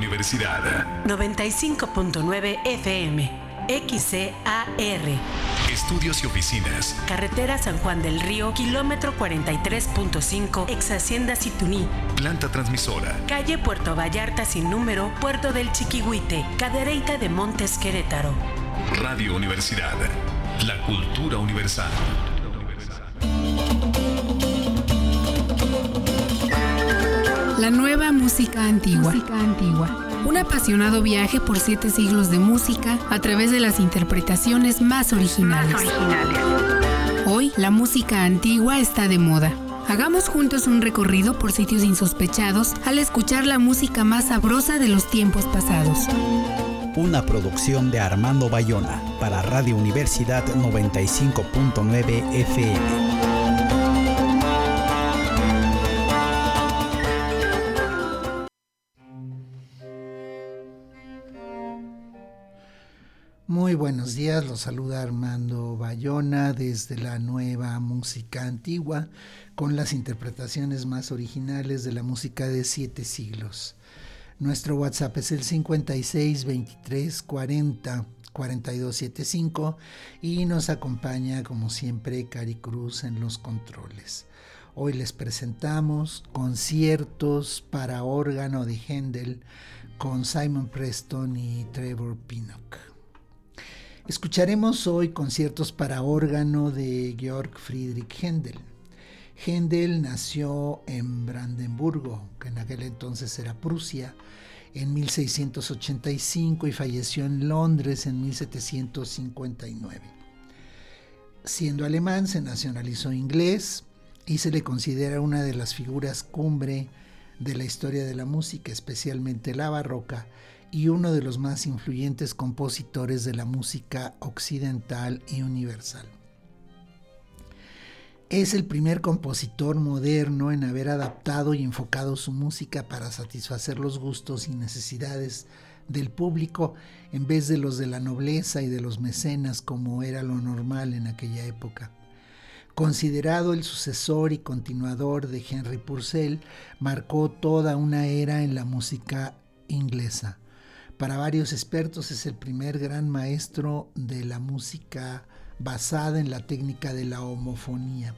Universidad. 95.9 FM. XCAR. Estudios y oficinas. Carretera San Juan del Río, kilómetro 43.5, ex Hacienda Situní. Planta transmisora. Calle Puerto Vallarta sin número, Puerto del Chiquihuite, Cadereyta de Montes Querétaro. Radio Universidad. La cultura universal. La nueva música antigua. Música antigua. Un apasionado viaje por siete siglos de música a través de las interpretaciones más originales. Más originales. Hoy la música antigua está de moda. Hagamos juntos un recorrido por sitios insospechados al escuchar la música más sabrosa de los tiempos pasados. Una producción de Armando Bayona para Radio Universidad 95.9 FM. Muy buenos días, los saluda Armando Bayona desde la nueva música antigua con las interpretaciones más originales de la música de siete siglos. Nuestro WhatsApp es el 56 23 40 42 75 y nos acompaña como siempre Cari Cruz en los controles. Hoy les presentamos conciertos para órgano de Händel con Simon Preston y Trevor Pinnock. Escucharemos hoy conciertos para órgano de Georg Friedrich Händel. Händel nació en Brandenburgo, que en aquel entonces era Prusia, en 1685 y falleció en Londres en 1759. Siendo alemán, se nacionalizó inglés y se le considera una de las figuras cumbre de la historia de la música, especialmente la barroca, y uno de los más influyentes compositores de la música occidental y universal. Es el primer compositor moderno en haber adaptado y enfocado su música para satisfacer los gustos y necesidades del público en vez de los de la nobleza y de los mecenas como era lo normal en aquella época. Considerado el sucesor y continuador de Henry Purcell, marcó toda una era en la música inglesa. Para varios expertos es el primer gran maestro de la música basada en la técnica de la homofonía.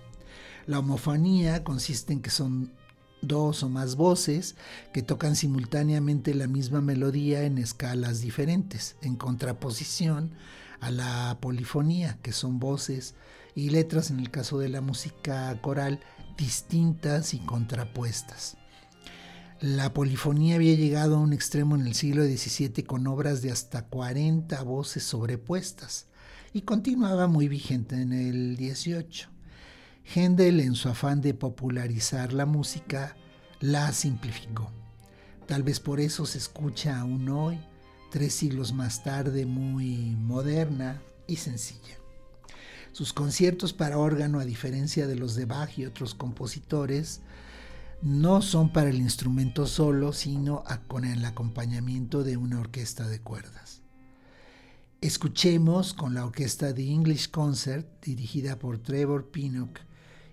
La homofonía consiste en que son dos o más voces que tocan simultáneamente la misma melodía en escalas diferentes, en contraposición a la polifonía, que son voces y letras en el caso de la música coral distintas y contrapuestas. La polifonía había llegado a un extremo en el siglo XVII con obras de hasta 40 voces sobrepuestas y continuaba muy vigente en el XVIII. Händel, en su afán de popularizar la música, la simplificó. Tal vez por eso se escucha aún hoy, tres siglos más tarde, muy moderna y sencilla. Sus conciertos para órgano, a diferencia de los de Bach y otros compositores, no son para el instrumento solo, sino con el acompañamiento de una orquesta de cuerdas. Escuchemos con la orquesta de English Concert, dirigida por Trevor Pinnock,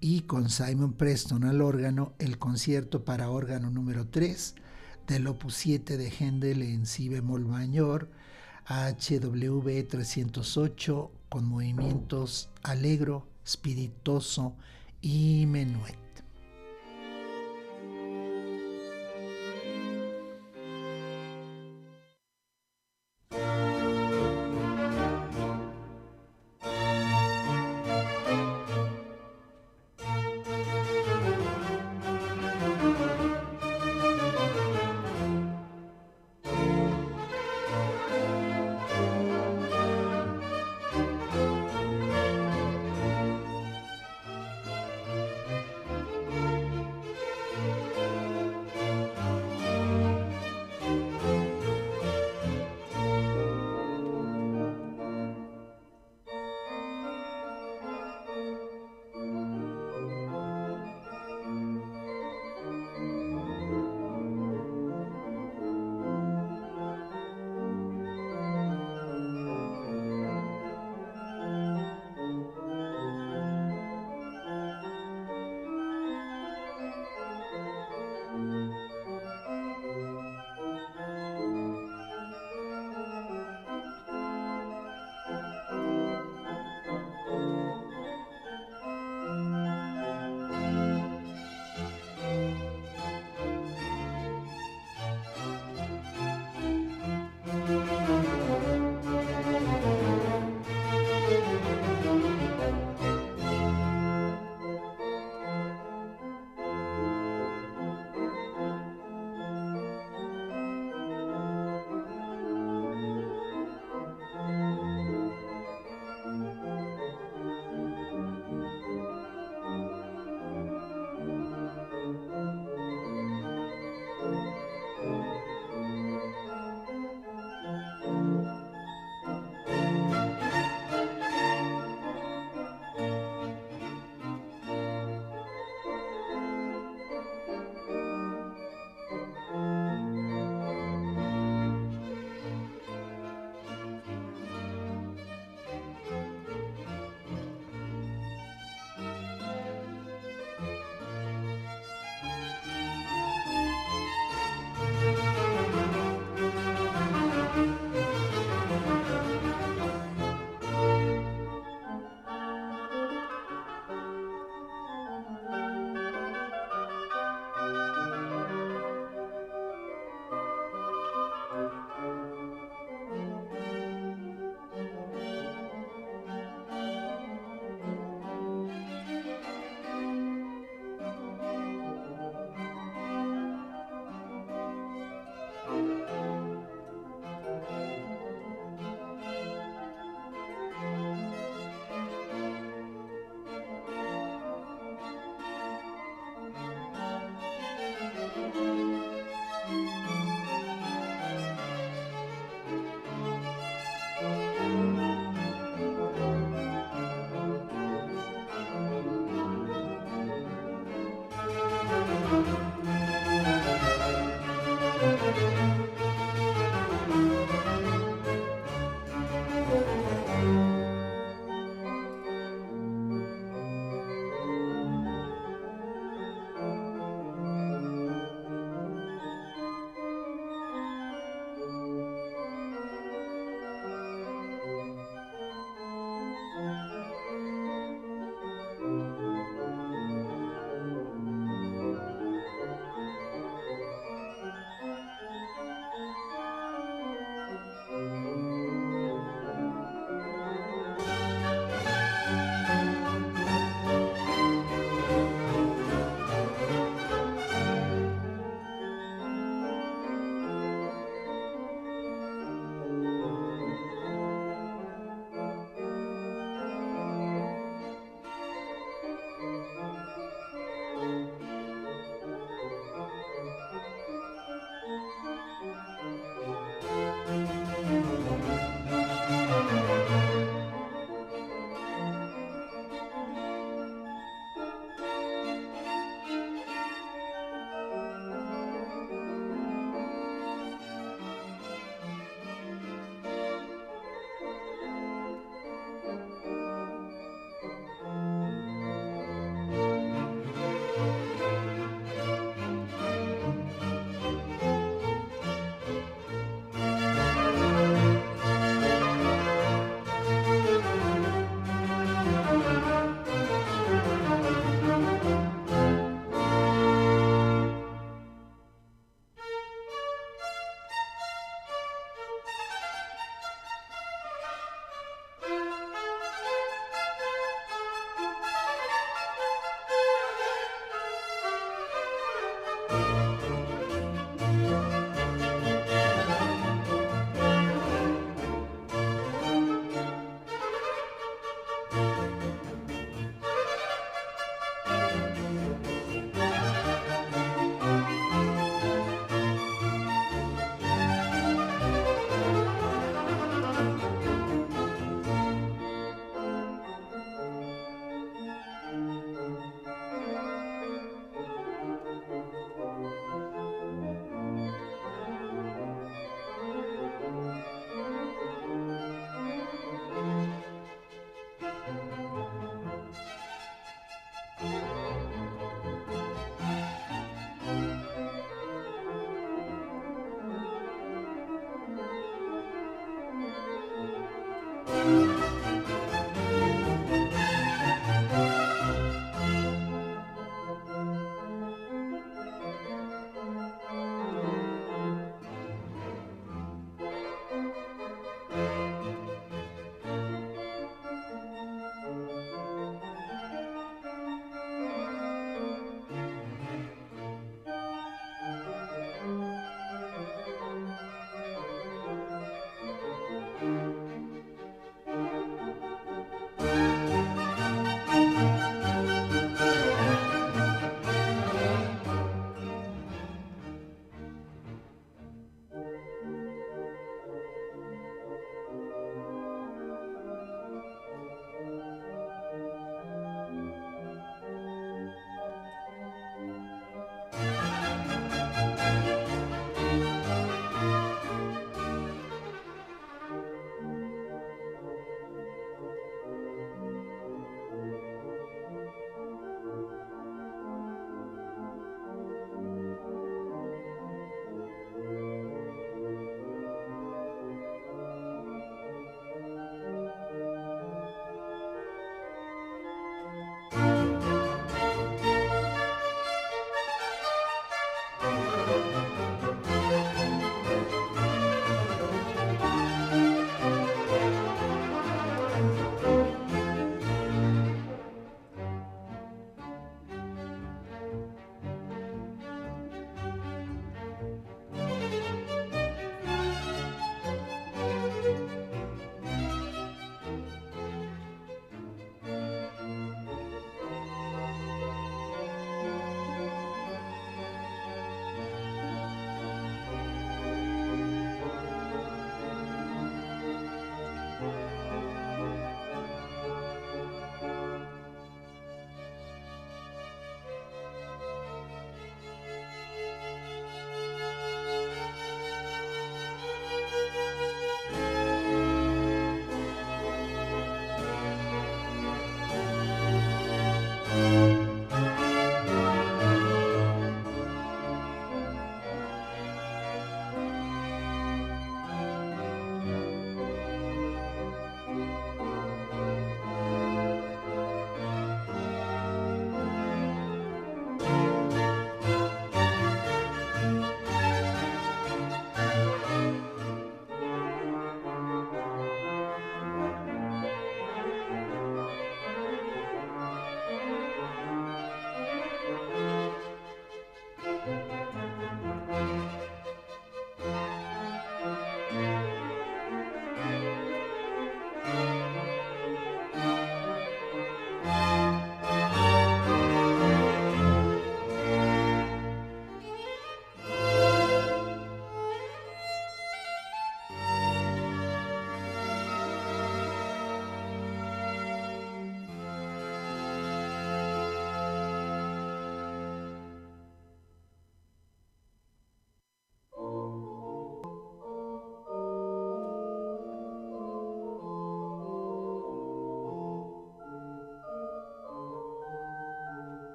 y con Simon Preston al órgano, el concierto para órgano número 3 del opus 7 de Händel en si bemol mayor, HW 308, con movimientos alegro, spiritoso y menuet.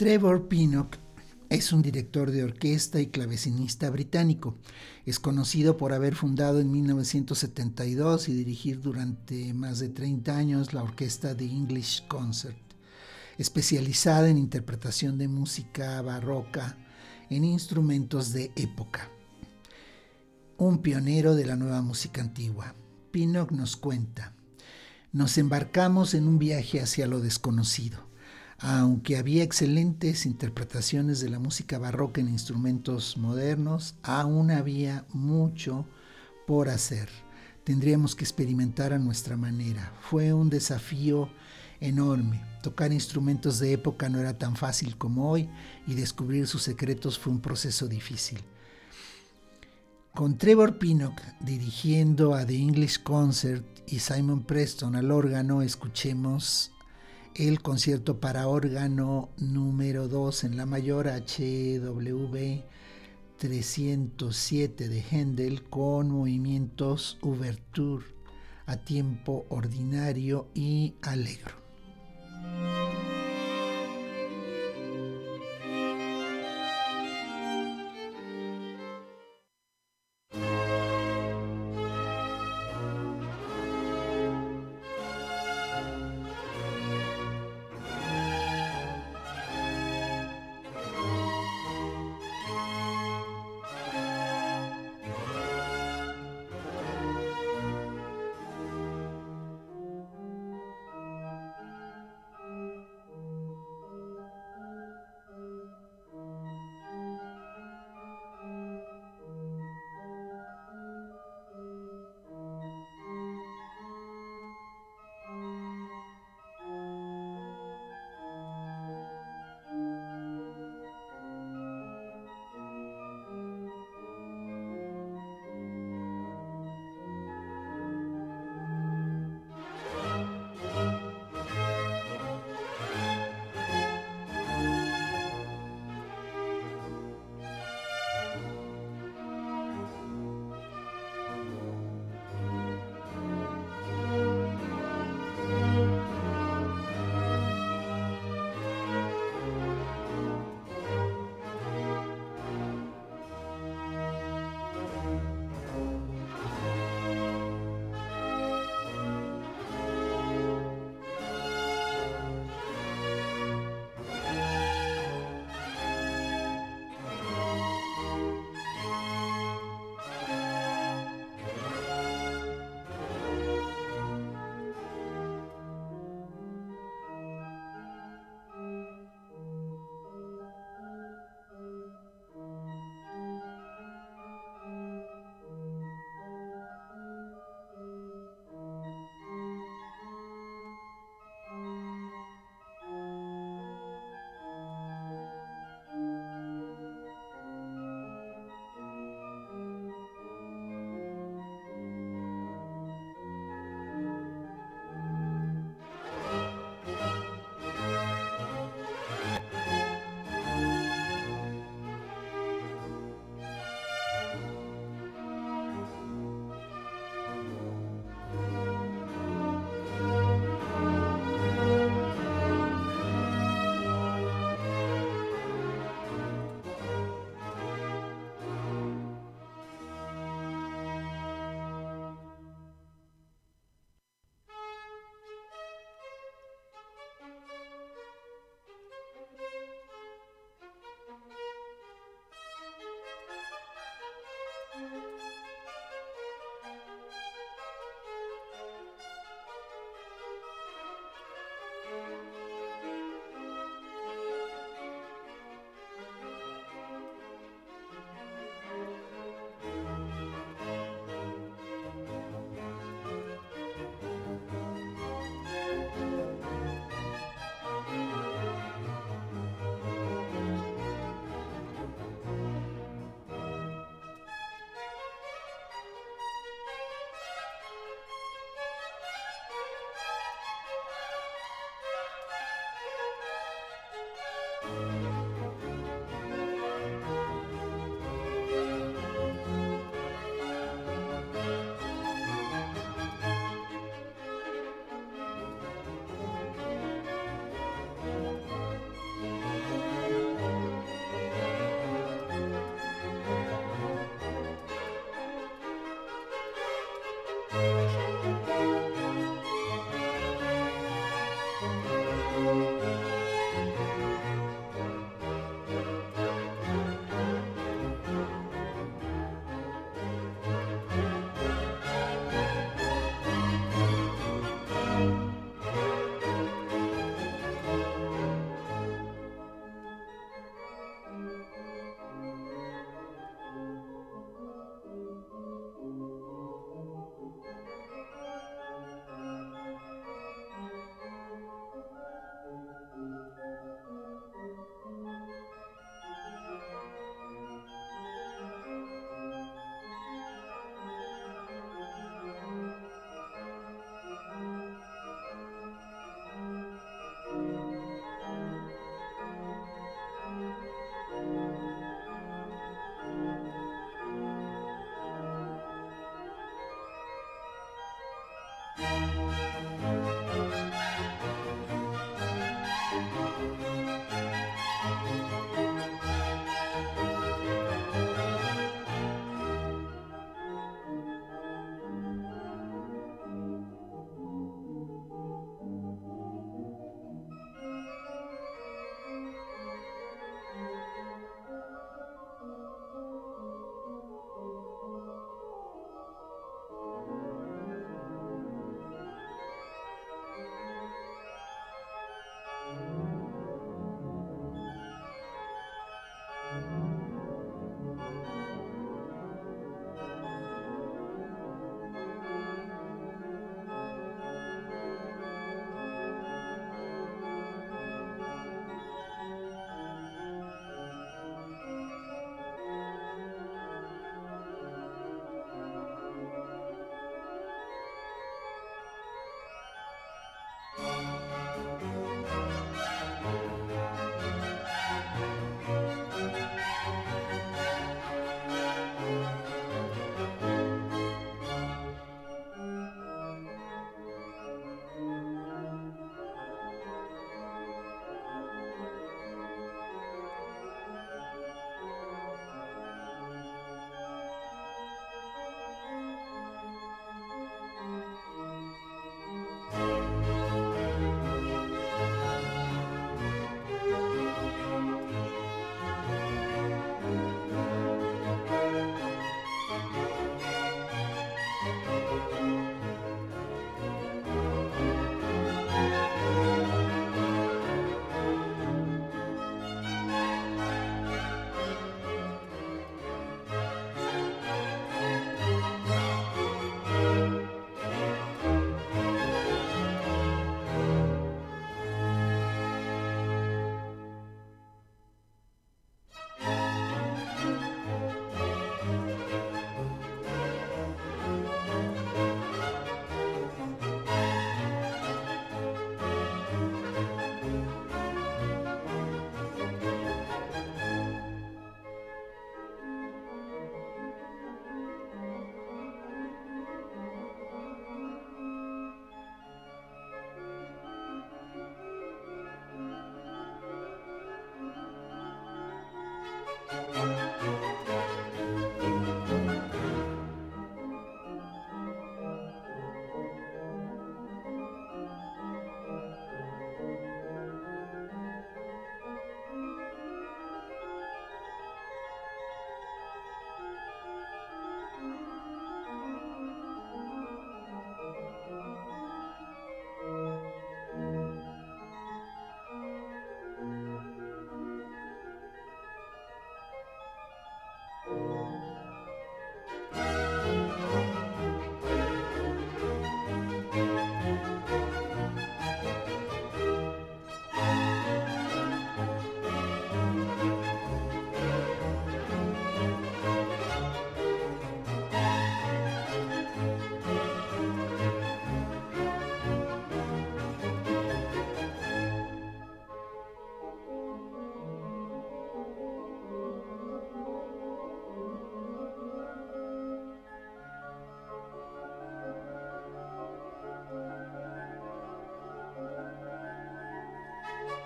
Trevor Pinnock es un director de orquesta y clavecinista británico. Es conocido por haber fundado en 1972 y dirigir durante más de 30 años la orquesta The English Concert, especializada en interpretación de música barroca en instrumentos de época. Un pionero de la nueva música antigua. Pinnock nos cuenta, nos embarcamos en un viaje hacia lo desconocido aunque había excelentes interpretaciones de la música barroca en instrumentos modernos, aún había mucho por hacer. Tendríamos que experimentar a nuestra manera. Fue un desafío enorme. Tocar instrumentos de época no era tan fácil como hoy y descubrir sus secretos fue un proceso difícil. Con Trevor Pinnock dirigiendo a The English Concert y Simon Preston al órgano, escuchemos el concierto para órgano número 2 en la mayor HW 307 de Händel con movimientos ouverture a tiempo ordinario y alegro.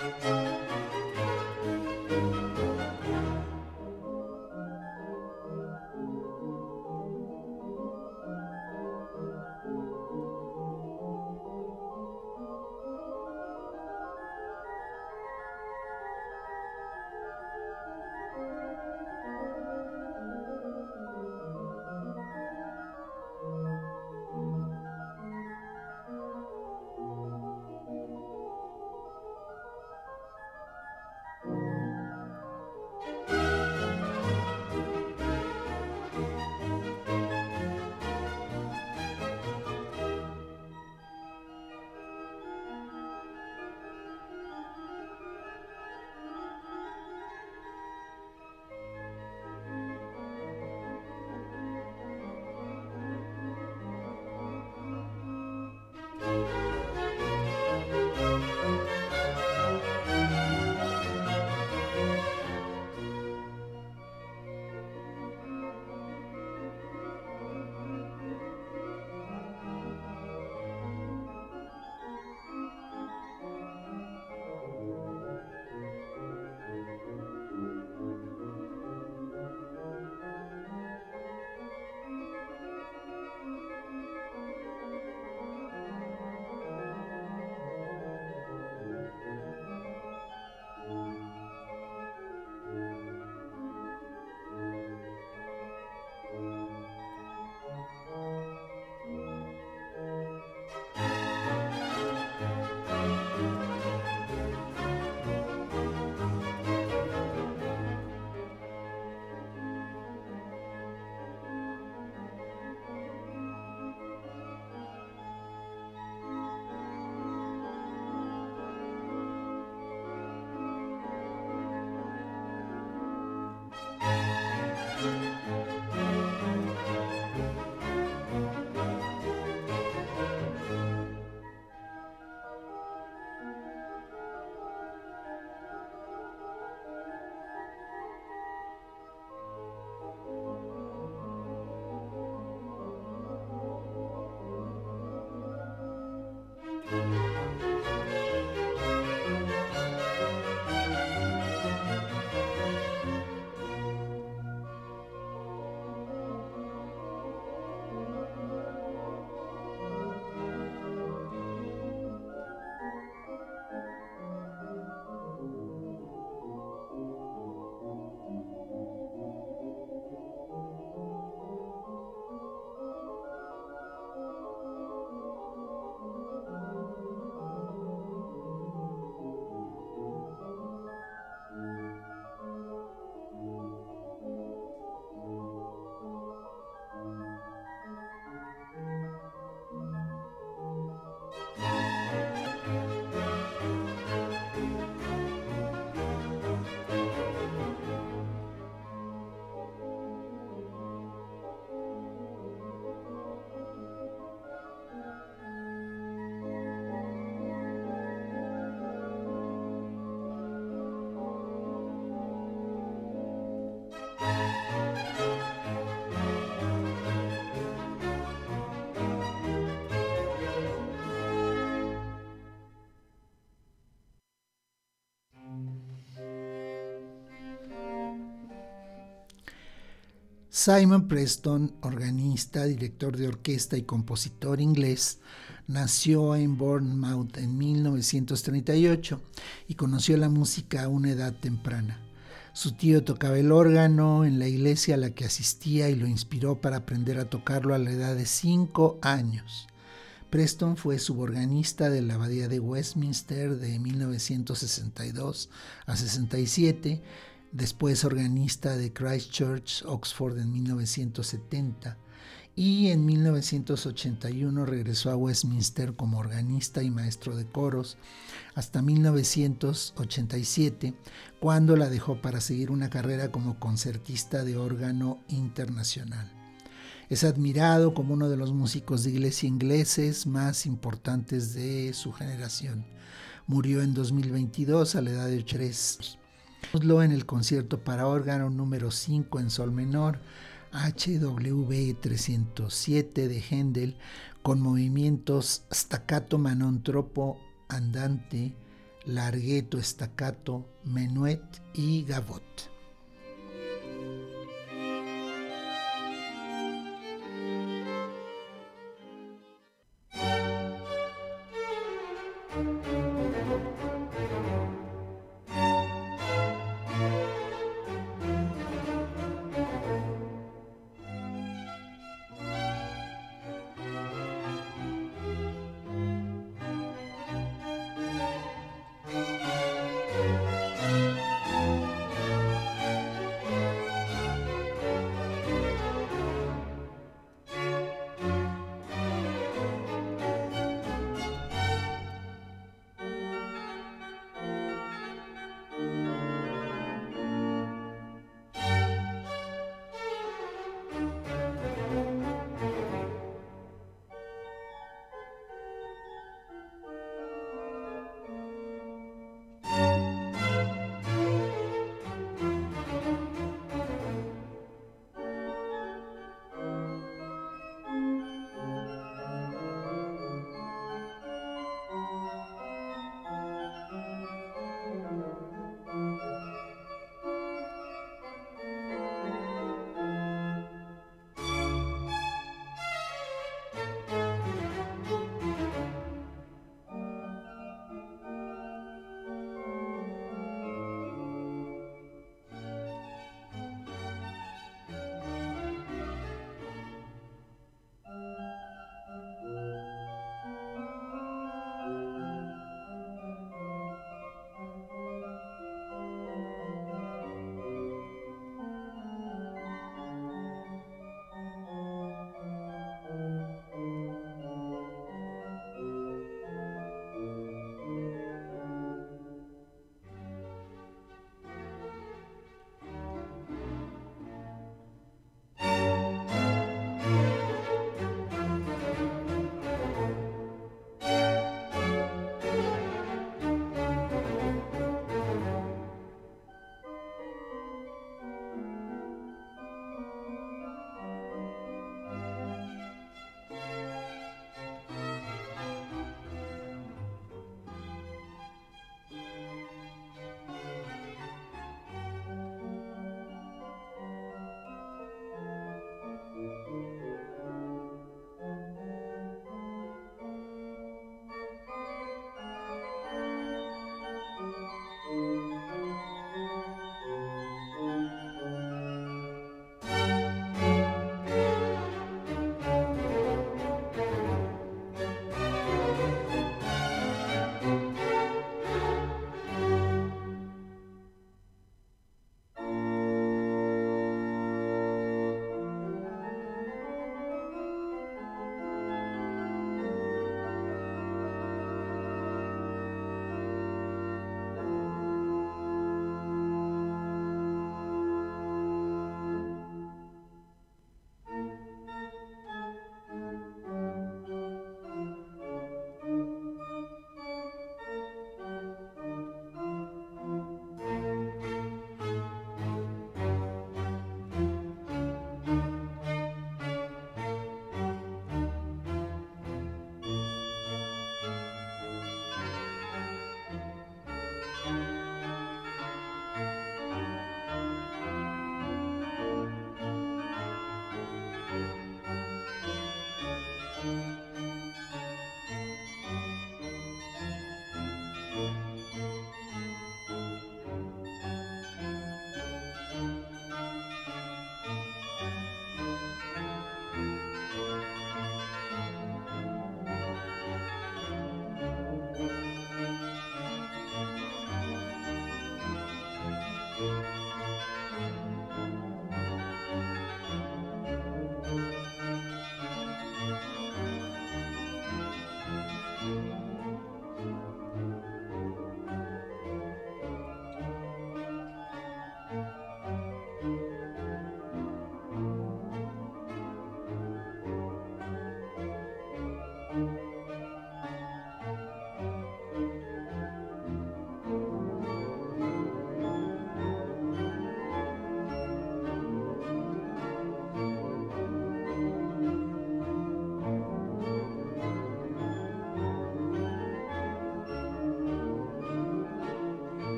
Música Simon Preston, organista, director de orquesta y compositor inglés, nació en Bournemouth en 1938 y conoció la música a una edad temprana. Su tío tocaba el órgano en la iglesia a la que asistía y lo inspiró para aprender a tocarlo a la edad de 5 años. Preston fue suborganista de la Abadía de Westminster de 1962 a 67, después organista de Christ Church, Oxford en 1970 y en 1981 regresó a Westminster como organista y maestro de coros hasta 1987, cuando la dejó para seguir una carrera como concertista de órgano internacional. Es admirado como uno de los músicos de iglesia ingleses más importantes de su generación. Murió en 2022 a la edad de 3 en el concierto para órgano número 5 en sol menor HW 307 de Händel con movimientos staccato manontropo andante, larghetto staccato, menuet y gavotte.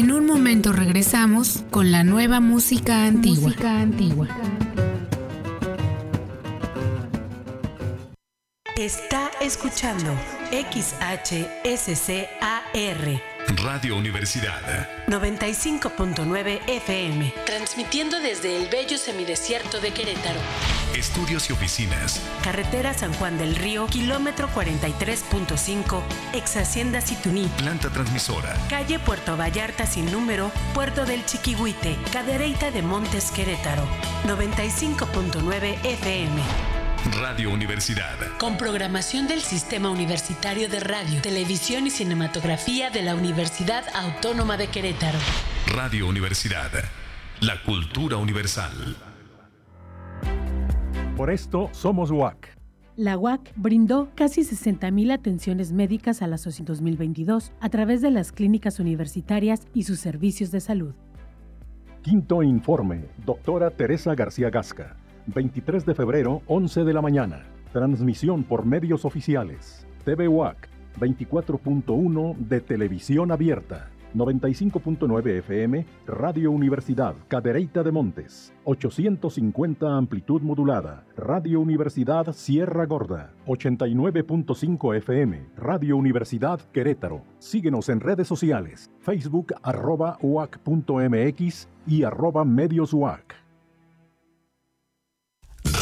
En un momento regresamos con la nueva música antigua. Música antigua. Está escuchando XHSCAR Radio Universidad 95.9 FM, transmitiendo desde el bello semidesierto de Querétaro. Estudios y oficinas. Carretera San Juan del Río, kilómetro 43.5, ex Hacienda Situní. Planta transmisora. Calle Puerto Vallarta sin número, Puerto del Chiquihuite, Cadereyta de Montes Querétaro, 95.9 FM. Radio Universidad. Con programación del Sistema Universitario de Radio, Televisión y Cinematografía de la Universidad Autónoma de Querétaro. Radio Universidad. La cultura universal. Por esto somos UAC. La UAC brindó casi 60.000 atenciones médicas a la SOCI 2022 a través de las clínicas universitarias y sus servicios de salud. Quinto informe, doctora Teresa García Gasca. 23 de febrero, 11 de la mañana. Transmisión por medios oficiales. TV UAC, 24.1 de televisión abierta. 95.9 FM, Radio Universidad, Cadereyta de Montes, 850 amplitud modulada, Radio Universidad Sierra Gorda, 89.5 FM, Radio Universidad Querétaro. Síguenos en redes sociales, Facebook arroba uac.mx y arroba medios UAC.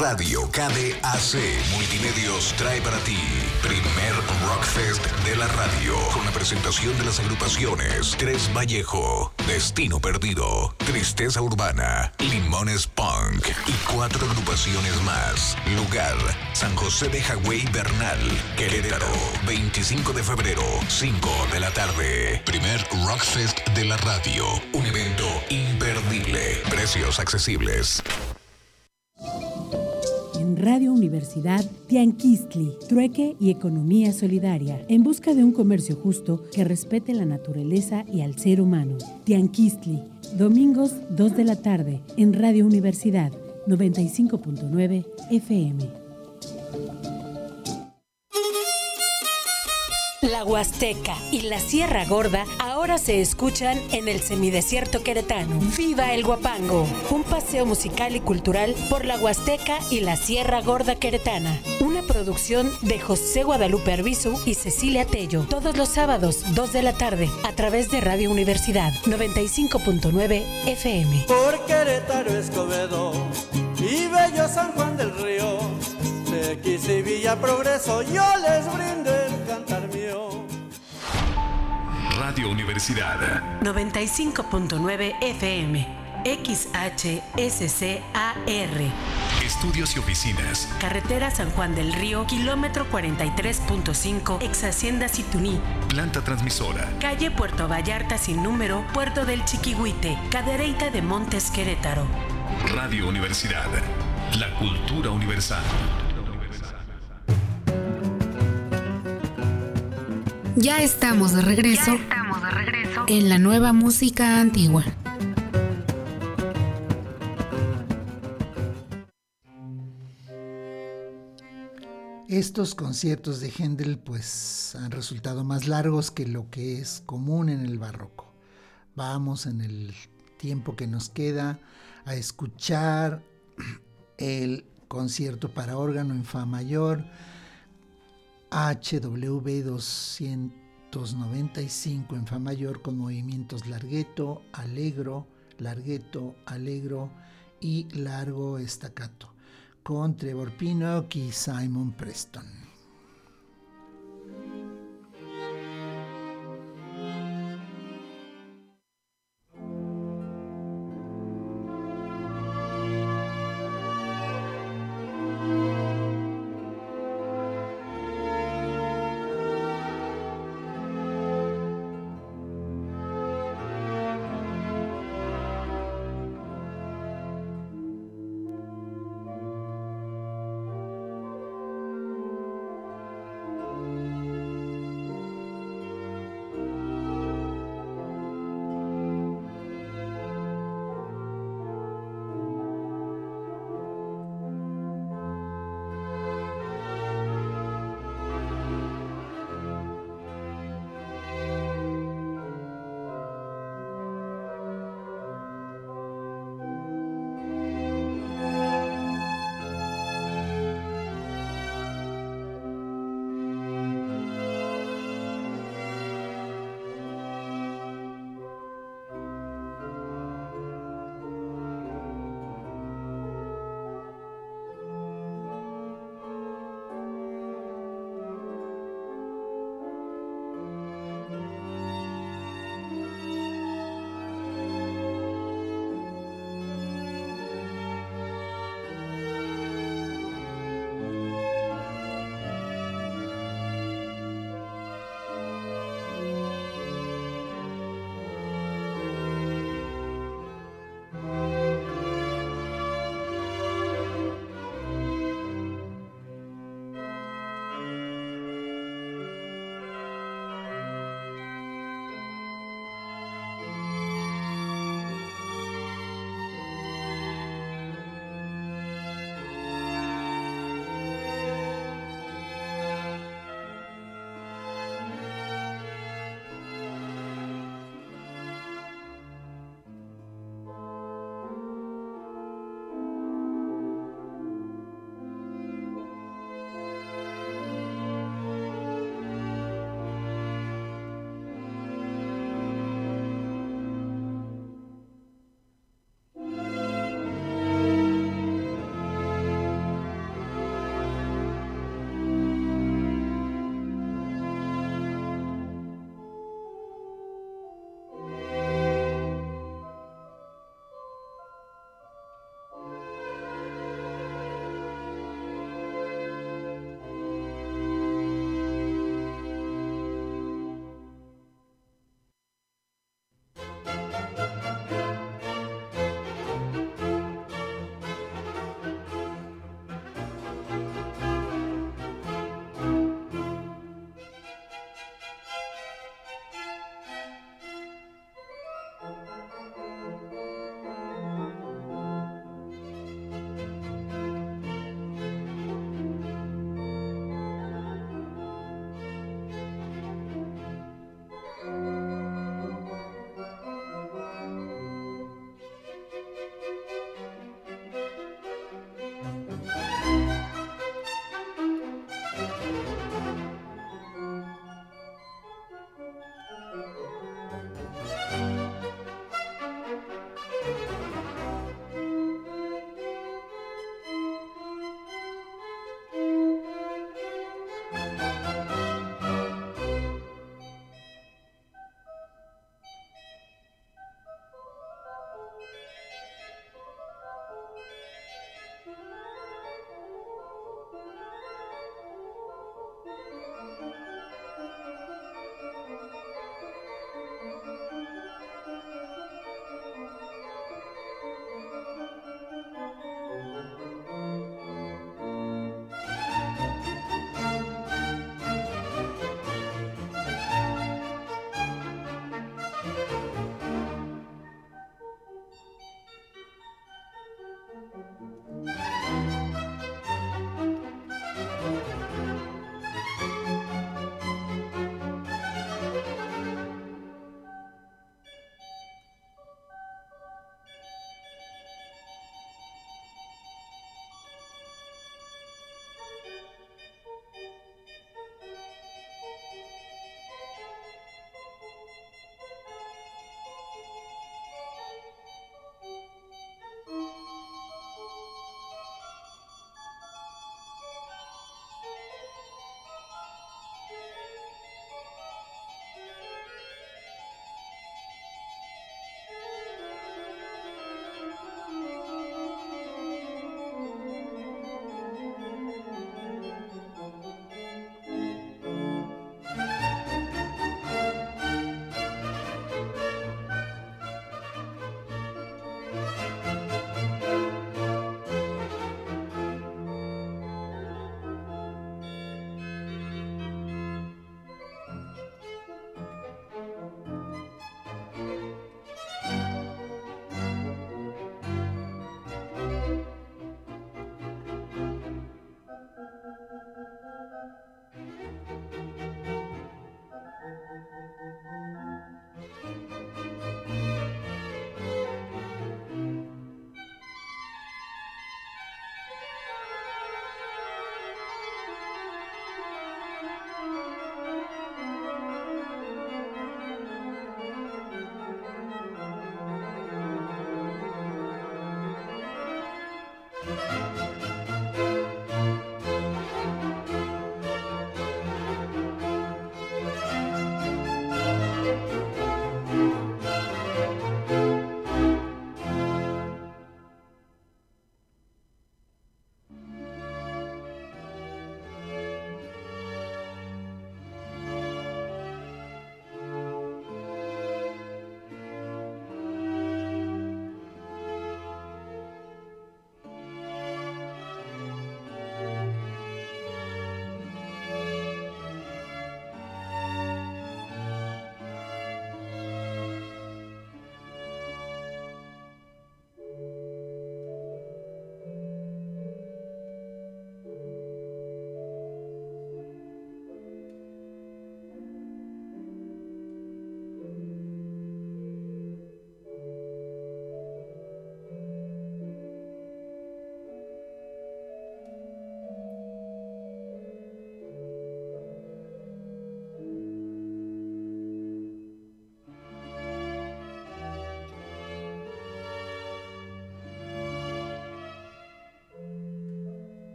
Radio KDAC Multimedios trae para ti primer Rockfest de la radio con la presentación de las agrupaciones Tres Vallejo, Destino Perdido, Tristeza Urbana, Limones Punk y cuatro agrupaciones más. Lugar, San José de Hawái Bernal, Querétaro, 25 de febrero, 5 de la tarde. Primer Rockfest de la radio, un evento imperdible, precios accesibles. Radio Universidad, Tianquistli, Trueque y Economía Solidaria, en busca de un comercio justo que respete la naturaleza y al ser humano. Tianquistli, domingos 2 de la tarde, en Radio Universidad 95.9 FM. Huasteca y la Sierra Gorda ahora se escuchan en el semidesierto queretano. ¡Viva el Guapango! Un paseo musical y cultural por la Huasteca y la Sierra Gorda queretana. Una producción de José Guadalupe Arbizu y Cecilia Tello. Todos los sábados, 2 de la tarde, a través de Radio Universidad 95.9 FM. Por Querétaro Escobedo y Bello San Juan del Río. X y Villa Progreso, yo les brindo el cantar mío. Radio Universidad 95.9 FM. XHSCAR. Estudios y oficinas. Carretera San Juan del Río, kilómetro 43.5, ex Hacienda Situní. Planta transmisora. Calle Puerto Vallarta sin número, Puerto del Chiquihuite, Cadereyta de Montes Querétaro. Radio Universidad. La cultura universal. Ya estamos de regreso, en la nueva música antigua. Estos conciertos de Händel pues han resultado más largos que lo que es común en el barroco. Vamos en el tiempo que nos queda a escuchar el concierto para órgano en Fa mayor HWV 295 en Fa mayor con movimientos largueto, alegro, largueto, alegro y largo estacato con Trevor Pinnock y Simon Preston.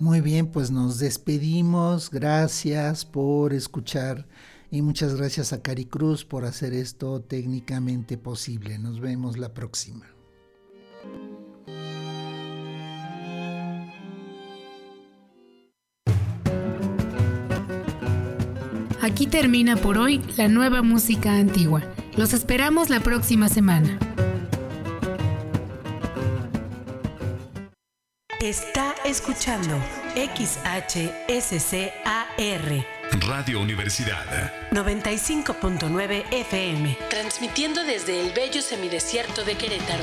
Muy bien, pues nos despedimos. Gracias por escuchar y muchas gracias a Cari Cruz por hacer esto técnicamente posible. Nos vemos la próxima. Aquí termina por hoy la nueva música antigua. Los esperamos la próxima semana. Está escuchando XHSCAR. Radio Universidad. 95.9 FM. Transmitiendo desde el bello semidesierto de Querétaro.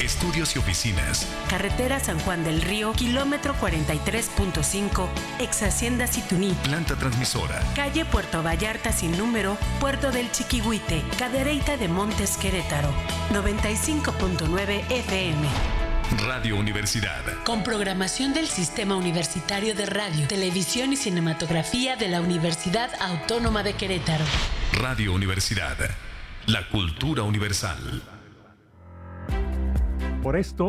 Estudios y oficinas. Carretera San Juan del Río, kilómetro 43.5, ex Hacienda Situní. Planta transmisora. Calle Puerto Vallarta sin número, Puerto del Chiquihuite, Cadereyta de Montes Querétaro. 95.9 FM. Radio Universidad. Con programación del Sistema Universitario de Radio, Televisión y Cinematografía de la Universidad Autónoma de Querétaro. Radio Universidad. La cultura universal. Por esto,